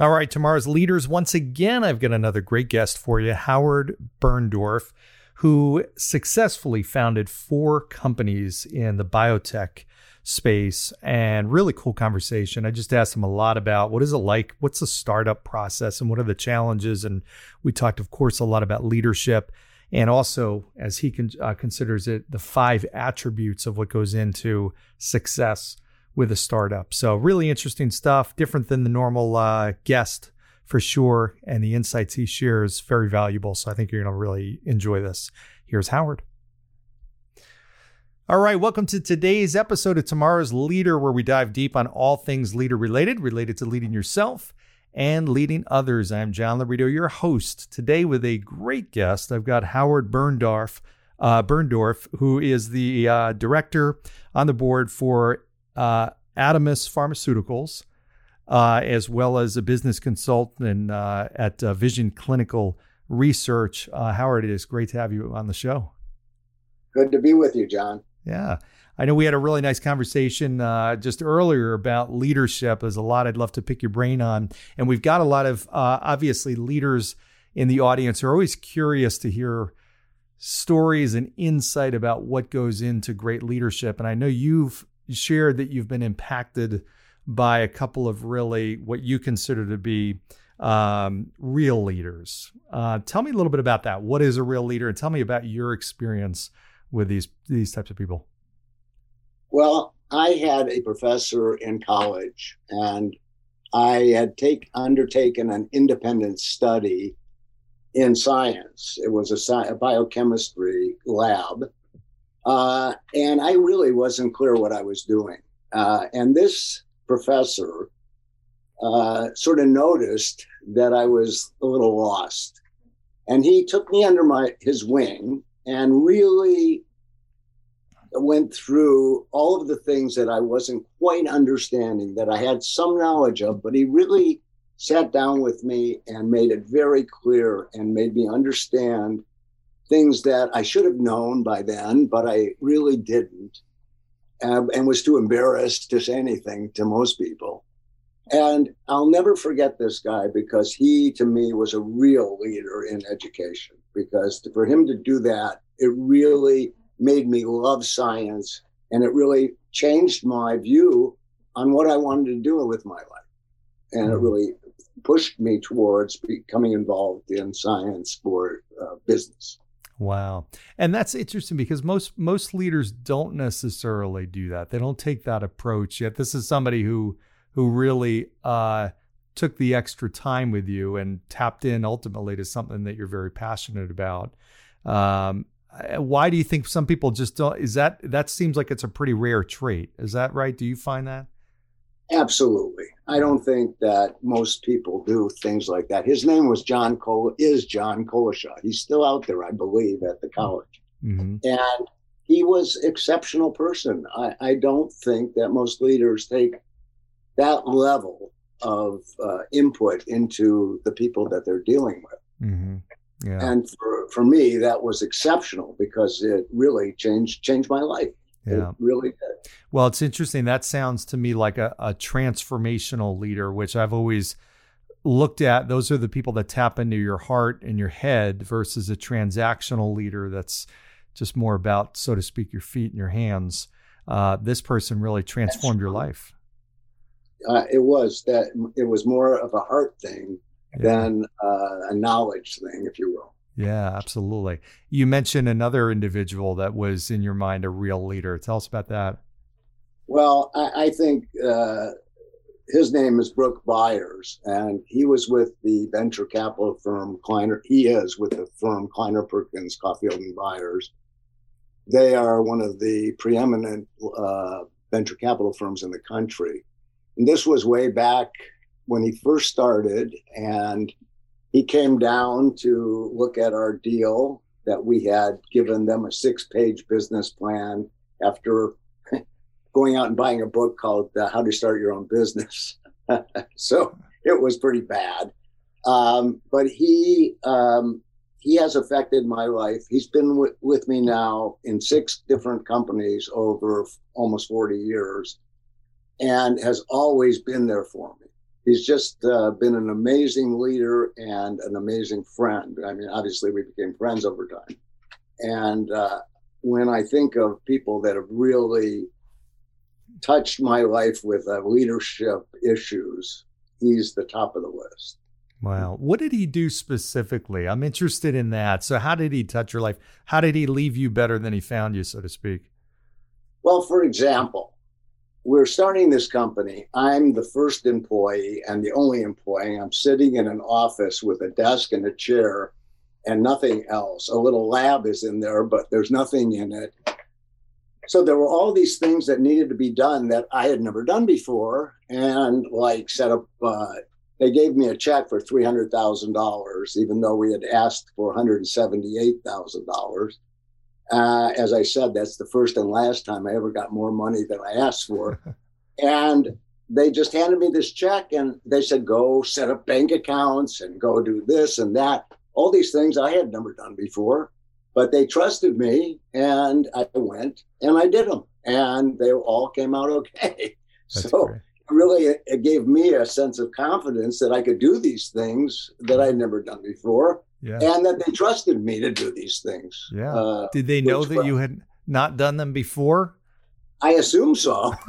All right, tomorrow's leaders. Once again, I've got another great guest for you, Howard Birndorf, who successfully founded four companies in the biotech space and really cool conversation. I just asked him a lot about what is it like, what's the startup process, and what are the challenges. And we talked, of course, a lot about leadership and also, as he con- uh, considers it, the five attributes of what goes into success with a startup. So, really interesting stuff, different than the normal uh, guest for sure. And the insights he shares, very valuable. So, I think you're going to really enjoy this. Here's Howard. All right, welcome to today's episode of Tomorrow's Leader, where we dive deep on all things leader related, related to leading yourself and leading others. I'm John Laurito, your host, today with a great guest. I've got Howard Birndorf, uh, Birndorf who is the uh, director on the board for uh, Adamas Pharmaceuticals, uh, as well as a business consultant uh, at uh, Vision Clinical Research. Uh, Howard, it is great to have you on the show. Good to be with you, John. Yeah. I know we had a really nice conversation uh, just earlier about leadership. There's a lot I'd love to pick your brain on. And we've got a lot of, uh, obviously, leaders in the audience who are always curious to hear stories and insight about what goes into great leadership. And I know you've shared that you've been impacted by a couple of really what you consider to be um, real leaders. Uh, tell me a little bit about that. What is a real leader? And tell me about your experience with these these types of people. Well, I had a professor in college, and I had take undertaken an independent study in science. It was a, a biochemistry lab, uh, and I really wasn't clear what I was doing. Uh, and this professor uh, sort of noticed that I was a little lost, and he took me under my his wing and really went through all of the things that I wasn't quite understanding, that I had some knowledge of, but he really sat down with me and made it very clear and made me understand things that I should have known by then, but I really didn't, and, and was too embarrassed to say anything to most people. And I'll never forget this guy because he, to me, was a real leader in education. Because for him to do that, it really made me love science and it really changed my view on what I wanted to do with my life. And it mm-hmm. really pushed me towards becoming involved in science for uh, business. Wow. And that's interesting because most most leaders don't necessarily do that. They don't take that approach yet. This is somebody who who really uh, took the extra time with you and tapped in ultimately to something that you're very passionate about. Um, why do you think some people just don't is that that seems like it's a pretty rare trait is that right do you find that absolutely i don't think that most people do things like that his name was john Cole, is john collishaw he's still out there i believe at the college mm-hmm. and he was exceptional person I, I don't think that most leaders take that level of uh, input into the people that they're dealing with mm-hmm. Yeah. And for, for me, that was exceptional because it really changed changed my life. Yeah. It really did. Well, it's interesting. That sounds to me like a, a transformational leader, which I've always looked at. Those are the people that tap into your heart and your head versus a transactional leader that's just more about, so to speak, your feet and your hands. Uh, this person really transformed your life. Uh, it was that it was more of a heart thing yeah. than uh, a knowledge thing, if you will. Yeah, absolutely. You mentioned another individual that was in your mind a real leader. Tell us about that. Well, I, I think uh, his name is Brook Byers, and he was with the venture capital firm Kleiner. He is with the firm Kleiner Perkins Caufield and Byers. they are one of the preeminent uh, venture capital firms in the country. And this was way back when he first started, and he came down to look at our deal that we had given them a six page business plan after going out and buying a book called uh, How to Start Your Own Business. so it was pretty bad. Um, but he um, he has affected my life. He's been w- with me now in six different companies over almost 40 years and has always been there for me. He's just uh, been an amazing leader and an amazing friend. I mean, obviously, we became friends over time. And uh, when I think of people that have really touched my life with uh, leadership issues, he's the top of the list. Wow. What did he do specifically? I'm interested in that. So, how did he touch your life? How did he leave you better than he found you, so to speak? Well, for example, we're starting this company. I'm the first employee and the only employee. I'm sitting in an office with a desk and a chair and nothing else. A little lab is in there, but there's nothing in it. So there were all these things that needed to be done that I had never done before, and like set up uh, they gave me a check for three hundred thousand dollars, even though we had asked for one hundred seventy-eight thousand uh. As I said, that's the first and last time I ever got more money than I asked for, and they just handed me this check and they said, "Go set up bank accounts and go do this and that." All these things I had never done before, but they trusted me, and I went and I did them, and they all came out okay. That's so. Great really it gave me a sense of confidence that I could do these things that I'd never done before, yeah. and that they trusted me to do these things. Yeah. Uh, Did they know that you had not done them before? I assume so.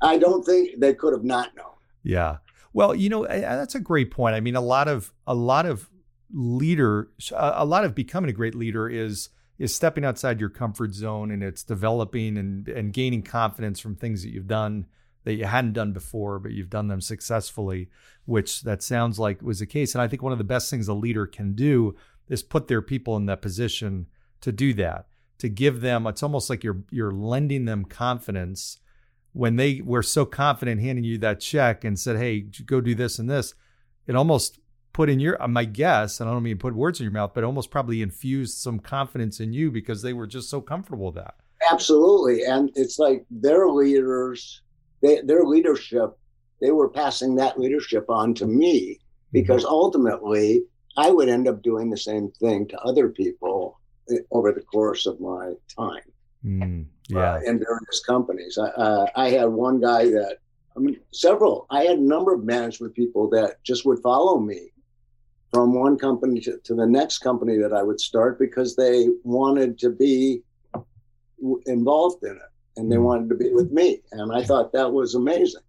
I don't think they could have not known. Yeah. Well, you know, that's a great point. I mean, a lot of a lot of leader, a lot of becoming a great leader is is stepping outside your comfort zone and it's developing and, and gaining confidence from things that you've done that you hadn't done before, but you've done them successfully, which that sounds like was the case. And I think one of the best things a leader can do is put their people in that position to do that, to give them, it's almost like you're you're lending them confidence when they were so confident handing you that check and said, Hey, go do this and this. It almost put in your my guess, and I don't mean put words in your mouth, but almost probably infused some confidence in you because they were just so comfortable with that. Absolutely, and it's like their leaders, they, their leadership, they were passing that leadership on to me because mm-hmm. ultimately I would end up doing the same thing to other people eh, over the course of my time. Mm, yeah, uh, in various companies. I, uh, I had one guy that I mean, several. I had a number of management people that just would follow me from one company to, to the next company that I would start because they wanted to be involved in it and they hmm. wanted to be with me. And I thought that was amazing.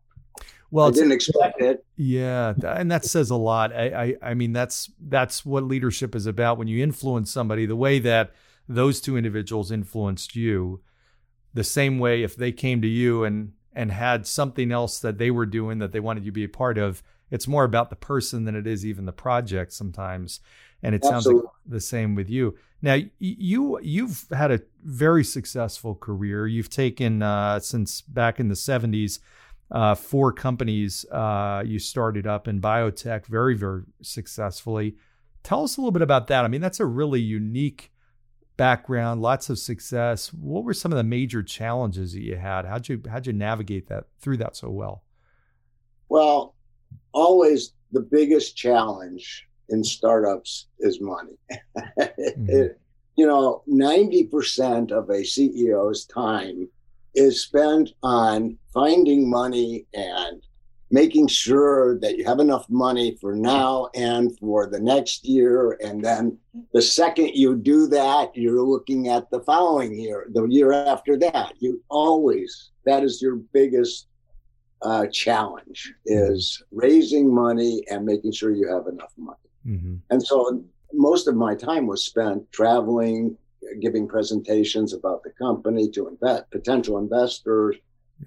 Well, I didn't expect it. Yeah, and that says a lot. I, I, I mean, that's that's what leadership is about. When you influence somebody, the way that those two individuals influenced you, the same way if they came to you and and had something else that they were doing that they wanted you to be a part of, it's more about the person than it is even the project sometimes. And it Absolutely. sounds like the same with you. Now you you've had a very successful career. You've taken uh, since back in the '70s uh, four companies uh, you started up in biotech very very successfully. Tell us a little bit about that. I mean, that's a really unique background, lots of success. What were some of the major challenges that you had? How'd you how'd you navigate that through that so well? Well, always the biggest challenge in startups is money. mm-hmm. it, you know, 90% of a CEO's time is spent on finding money and making sure that you have enough money for now and for the next year. And then the second you do that, you're looking at the following year, the year after that. You always, that is your biggest uh, challenge is raising money and making sure you have enough money. Mm-hmm. And so most of my time was spent traveling, giving presentations about the company to invest, potential investors.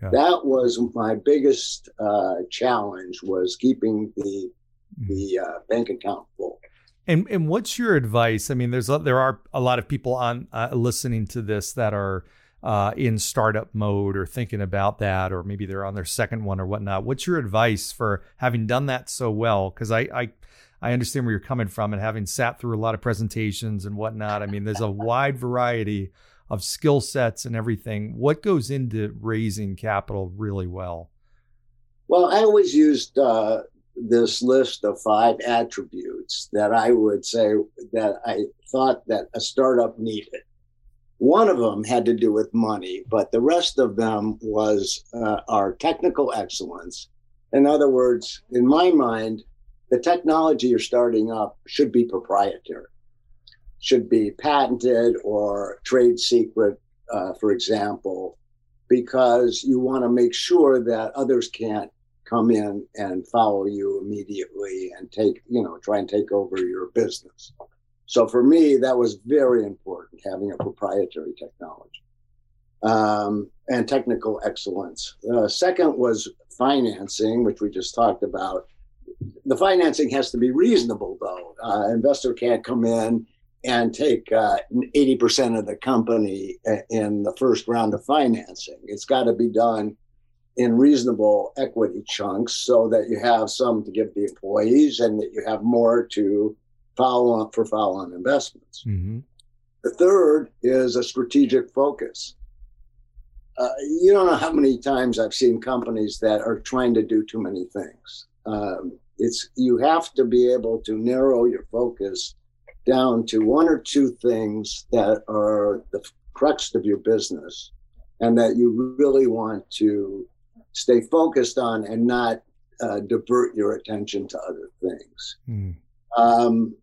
Yeah. That was my biggest uh, challenge was keeping the mm-hmm. the uh, bank account full. And and what's your advice? I mean, there's a, there are a lot of people on uh, listening to this that are uh, in startup mode or thinking about that, or maybe they're on their second one or whatnot. What's your advice for having done that so well? Because I, I I understand where you're coming from, and having sat through a lot of presentations and whatnot. I mean, there's a wide variety of skill sets and everything. What goes into raising capital really well? Well, I always used uh, this list of five attributes that I would say that I thought that a startup needed. One of them had to do with money, but the rest of them was uh, our technical excellence. In other words, in my mind, the technology you're starting up should be proprietary, should be patented or trade secret, uh, for example, because you want to make sure that others can't come in and follow you immediately and take, you know, try and take over your business. So for me, that was very important, having a proprietary technology um, and technical excellence. Uh, second was financing, which we just talked about. The financing has to be reasonable, though. Uh, investor can't come in and take uh, 80% of the company uh, in the first round of financing. It's got to be done in reasonable equity chunks so that you have some to give the employees and that you have more to follow on for follow on investments. Mm-hmm. The third is a strategic focus. Uh, you don't know how many times I've seen companies that are trying to do too many things. Um, it's you have to be able to narrow your focus down to one or two things that are the crux of your business and that you really want to stay focused on and not uh, divert your attention to other things. Mm. Um,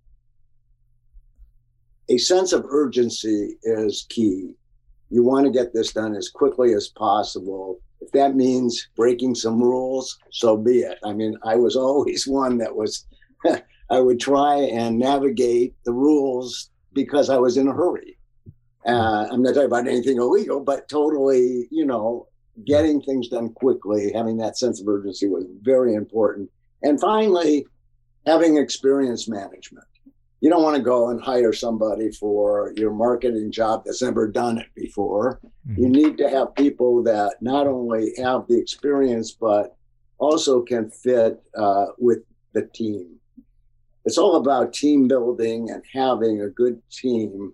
a sense of urgency is key. You want to get this done as quickly as possible. If that means breaking some rules, so be it. I mean, I was always one that was, I would try and navigate the rules because I was in a hurry. Uh, I'm not talking about anything illegal, but totally, you know, getting things done quickly, having that sense of urgency was very important. And finally, having experience management. You don't want to go and hire somebody for your marketing job that's never done it before. Mm-hmm. You need to have people that not only have the experience, but also can fit uh, with the team. It's all about team building and having a good team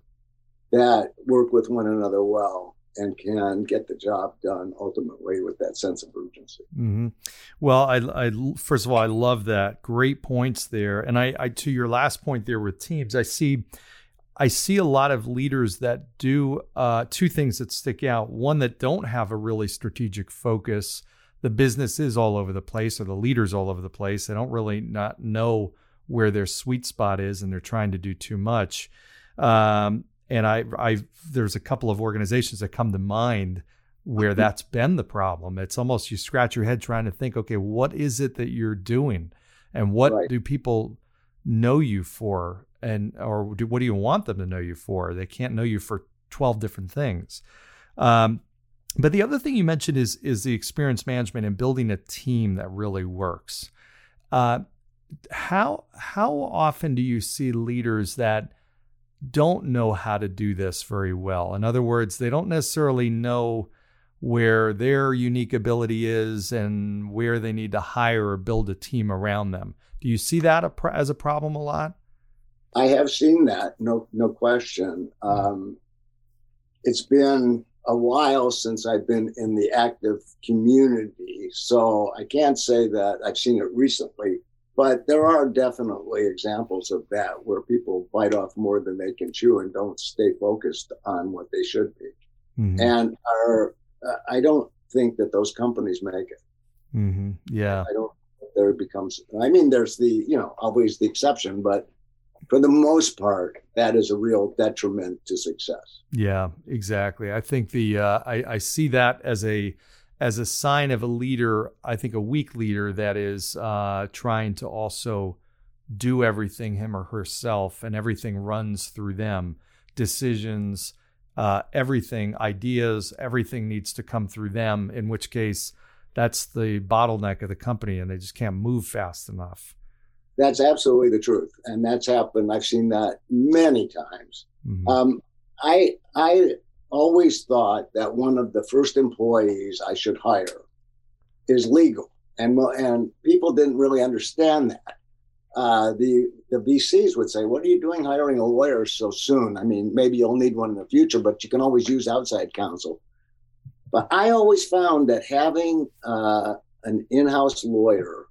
that work with one another well and can get the job done ultimately with that sense of urgency. Mm-hmm. Well, I, I, first of all, I love that. Great points there. And I, I, to your last point there with teams, I see, I see a lot of leaders that do uh, two things that stick out. One that don't have a really strategic focus. The business is all over the place, or the leaders all over the place. They don't really not know where their sweet spot is, and they're trying to do too much. Um, and I, I, there's a couple of organizations that come to mind where mm-hmm. that's been the problem. It's almost you scratch your head trying to think, okay, what is it that you're doing, and what right. do people know you for, and or do, what do you want them to know you for? They can't know you for twelve different things. Um, but the other thing you mentioned is is the experience management and building a team that really works. Uh, how how often do you see leaders that don't know how to do this very well. In other words, they don't necessarily know where their unique ability is and where they need to hire or build a team around them. Do you see that as a problem a lot? I have seen that, no, no question. Um, it's been a while since I've been in the active community, so I can't say that I've seen it recently. But there are definitely examples of that where people bite off more than they can chew and don't stay focused on what they should be. Mm-hmm. And are, uh, I don't think that those companies make it. Mm-hmm. Yeah. I don't, there becomes, I mean, there's the, you know, always the exception, but for the most part, that is a real detriment to success. Yeah, exactly. I think the, uh, I, I see that as a, as a sign of a leader, I think a weak leader that is uh, trying to also do everything him or herself and everything runs through them. Decisions, uh, everything, ideas, everything needs to come through them, in which case that's the bottleneck of the company and they just can't move fast enough. That's absolutely the truth, and that's happened. I've seen that many times. Mm-hmm. Um, I I always thought that one of the first employees I should hire is legal, and and people didn't really understand that. Uh, the the VCs would say, "What are you doing hiring a lawyer so soon? I mean, maybe you'll need one in the future, but you can always use outside counsel." But I always found that having uh, an in-house lawyer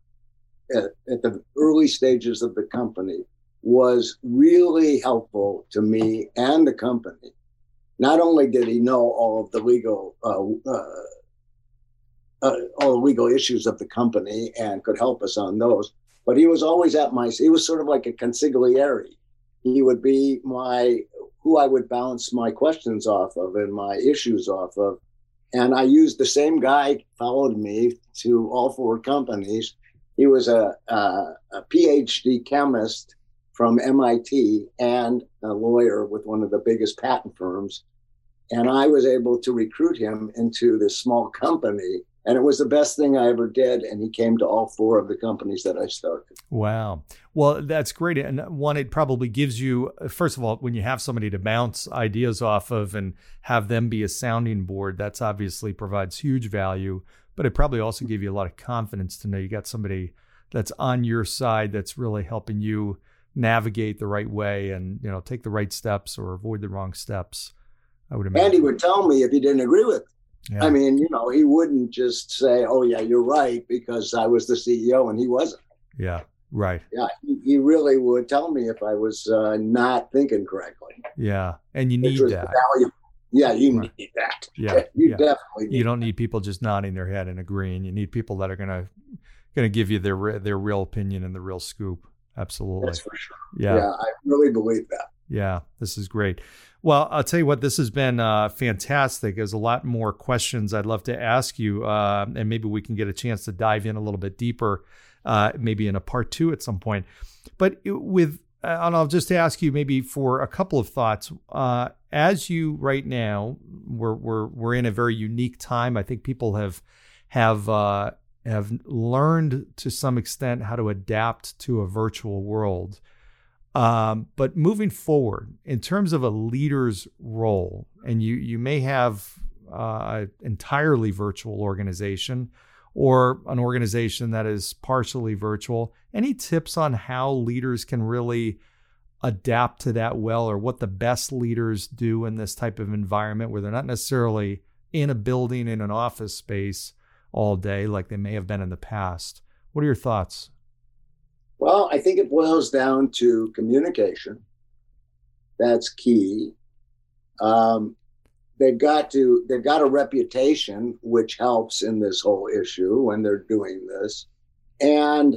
at, at the early stages of the company was really helpful to me and the company. Not only did he know all of the legal uh, uh, uh, all the legal issues of the company and could help us on those, but he was always at my. He was sort of like a consigliere. He would be my who I would bounce my questions off of and my issues off of. And I used the same guy followed me to all four companies he was a, a, a PhD chemist from MIT and a lawyer with one of the biggest patent firms. And I was able to recruit him into this small company. And it was the best thing I ever did. And he came to all four of the companies that I started. Wow. Well, that's great. And one, it probably gives you, first of all, when you have somebody to bounce ideas off of and have them be a sounding board, that's obviously provides huge value but it probably also gave you a lot of confidence to know you got somebody that's on your side that's really helping you navigate the right way and you know take the right steps or avoid the wrong steps. I would imagine. And he would tell me if he didn't agree with. Yeah. I mean, you know, he wouldn't just say, "Oh yeah, you're right," because I was the CEO and he wasn't. Yeah, right. Yeah, he, really would tell me if I was uh, not thinking correctly. Yeah, and you need that. Valuable. Yeah, you right. need that. Yeah, you yeah. definitely. you don't need people just nodding their head and agreeing. You need people that are gonna gonna give you their their real opinion and the real scoop. Absolutely. That's for sure. Yeah, yeah, I really believe that. Yeah, this is great. Well, I'll tell you what, this has been uh, fantastic. There's a lot more questions I'd love to ask you, uh, and maybe we can get a chance to dive in a little bit deeper, uh, maybe in a part two at some point. But with uh, and I'll just ask you maybe for a couple of thoughts. Uh, as you right now, we're we're we're in a very unique time. I think people have have uh, have learned to some extent how to adapt to a virtual world. Um, but moving forward, in terms of a leader's role, and you you may have uh, an entirely virtual organization or an organization that is partially virtual. Any tips on how leaders can really adapt to that well, or what the best leaders do in this type of environment where they're not necessarily in a building, in an office space all day like they may have been in the past? What are your thoughts? Well, I think it boils down to communication. That's key. Um, they've got to they've got a reputation which helps in this whole issue when they're doing this and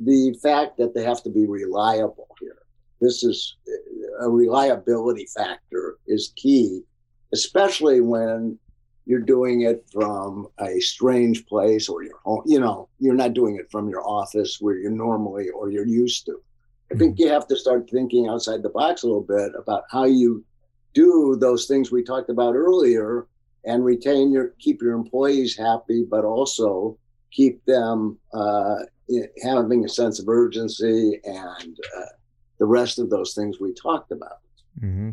the fact that they have to be reliable here this is a reliability factor is key especially when you're doing it from a strange place or your home you know you're not doing it from your office where you're normally or you're used to i think mm-hmm. you have to start thinking outside the box a little bit about how you do those things we talked about earlier and retain your keep your employees happy but also keep them uh, having a sense of urgency and uh, the rest of those things we talked about mm-hmm.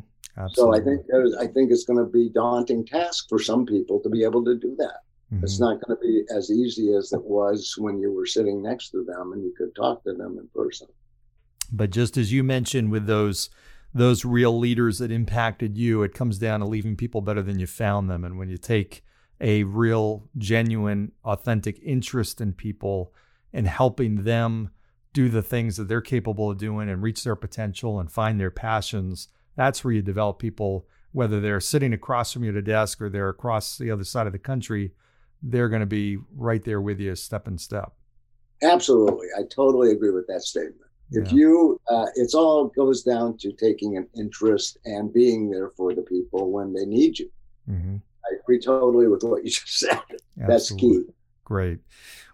So i think i think it's going to be daunting task for some people to be able to do that mm-hmm. it's not going to be as easy as it was when you were sitting next to them and you could talk to them in person but just as you mentioned with those those real leaders that impacted you, it comes down to leaving people better than you found them. And when you take a real, genuine, authentic interest in people and helping them do the things that they're capable of doing and reach their potential and find their passions, that's where you develop people, whether they're sitting across from you at a desk or they're across the other side of the country, they're going to be right there with you step in step. Absolutely. I totally agree with that statement. If yeah. you, uh, it's all goes down to taking an interest and being there for the people when they need you. Mm-hmm. I agree totally with what you just said. Absolutely. That's key. Great.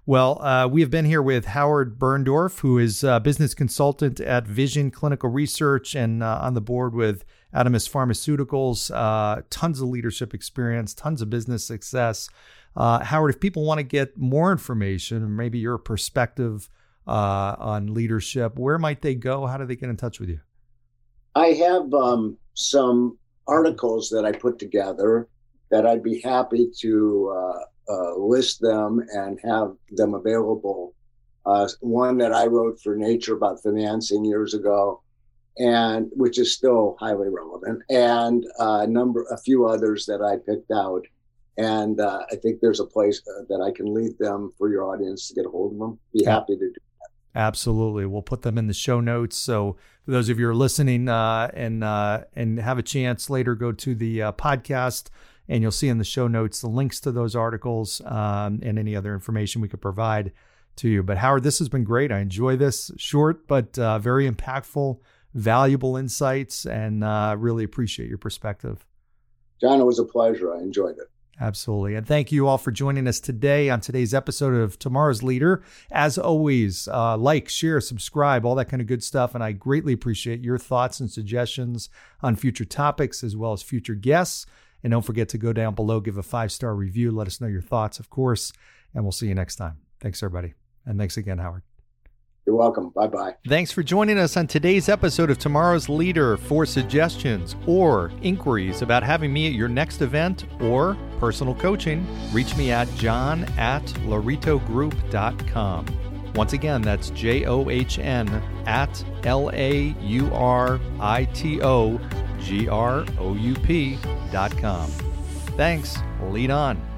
Well, uh, we have been here with Howard Birndorf, who is a business consultant at Vision Clinical Research and uh, on the board with Adamas Pharmaceuticals. Uh, tons of leadership experience, tons of business success. Uh, Howard, if people want to get more information, or maybe your perspective uh, on leadership, where might they go? How do they get in touch with you? I have um, some articles that I put together that I'd be happy to uh, uh, list them and have them available. Uh, one that I wrote for Nature about financing years ago, and which is still highly relevant, and a number, a few others that I picked out. And uh, I think there's a place uh, that I can lead them for your audience to get a hold of them. Be yeah. happy to do that. Absolutely. We'll put them in the show notes. So for those of you who are listening uh, and uh, and have a chance later, go to the uh, podcast and you'll see in the show notes the links to those articles um, and any other information we could provide to you. But Howard, this has been great. I enjoy this short but uh, very impactful, valuable insights, and uh, really appreciate your perspective. John, it was a pleasure. I enjoyed it. Absolutely. And thank you all for joining us today on today's episode of Tomorrow's Leader. As always, uh, like, share, subscribe, all that kind of good stuff. And I greatly appreciate your thoughts and suggestions on future topics as well as future guests. And don't forget to go down below, give a five star review, let us know your thoughts, of course. And we'll see you next time. Thanks, everybody. And thanks again, Howard. You're welcome. Bye bye. Thanks for joining us on today's episode of Tomorrow's Leader. For suggestions or inquiries about having me at your next event or personal coaching, reach me at john at lauritogroup.com. Once again, that's J O H N at L A U R I T O G R O U P dot com. Thanks. Lead on.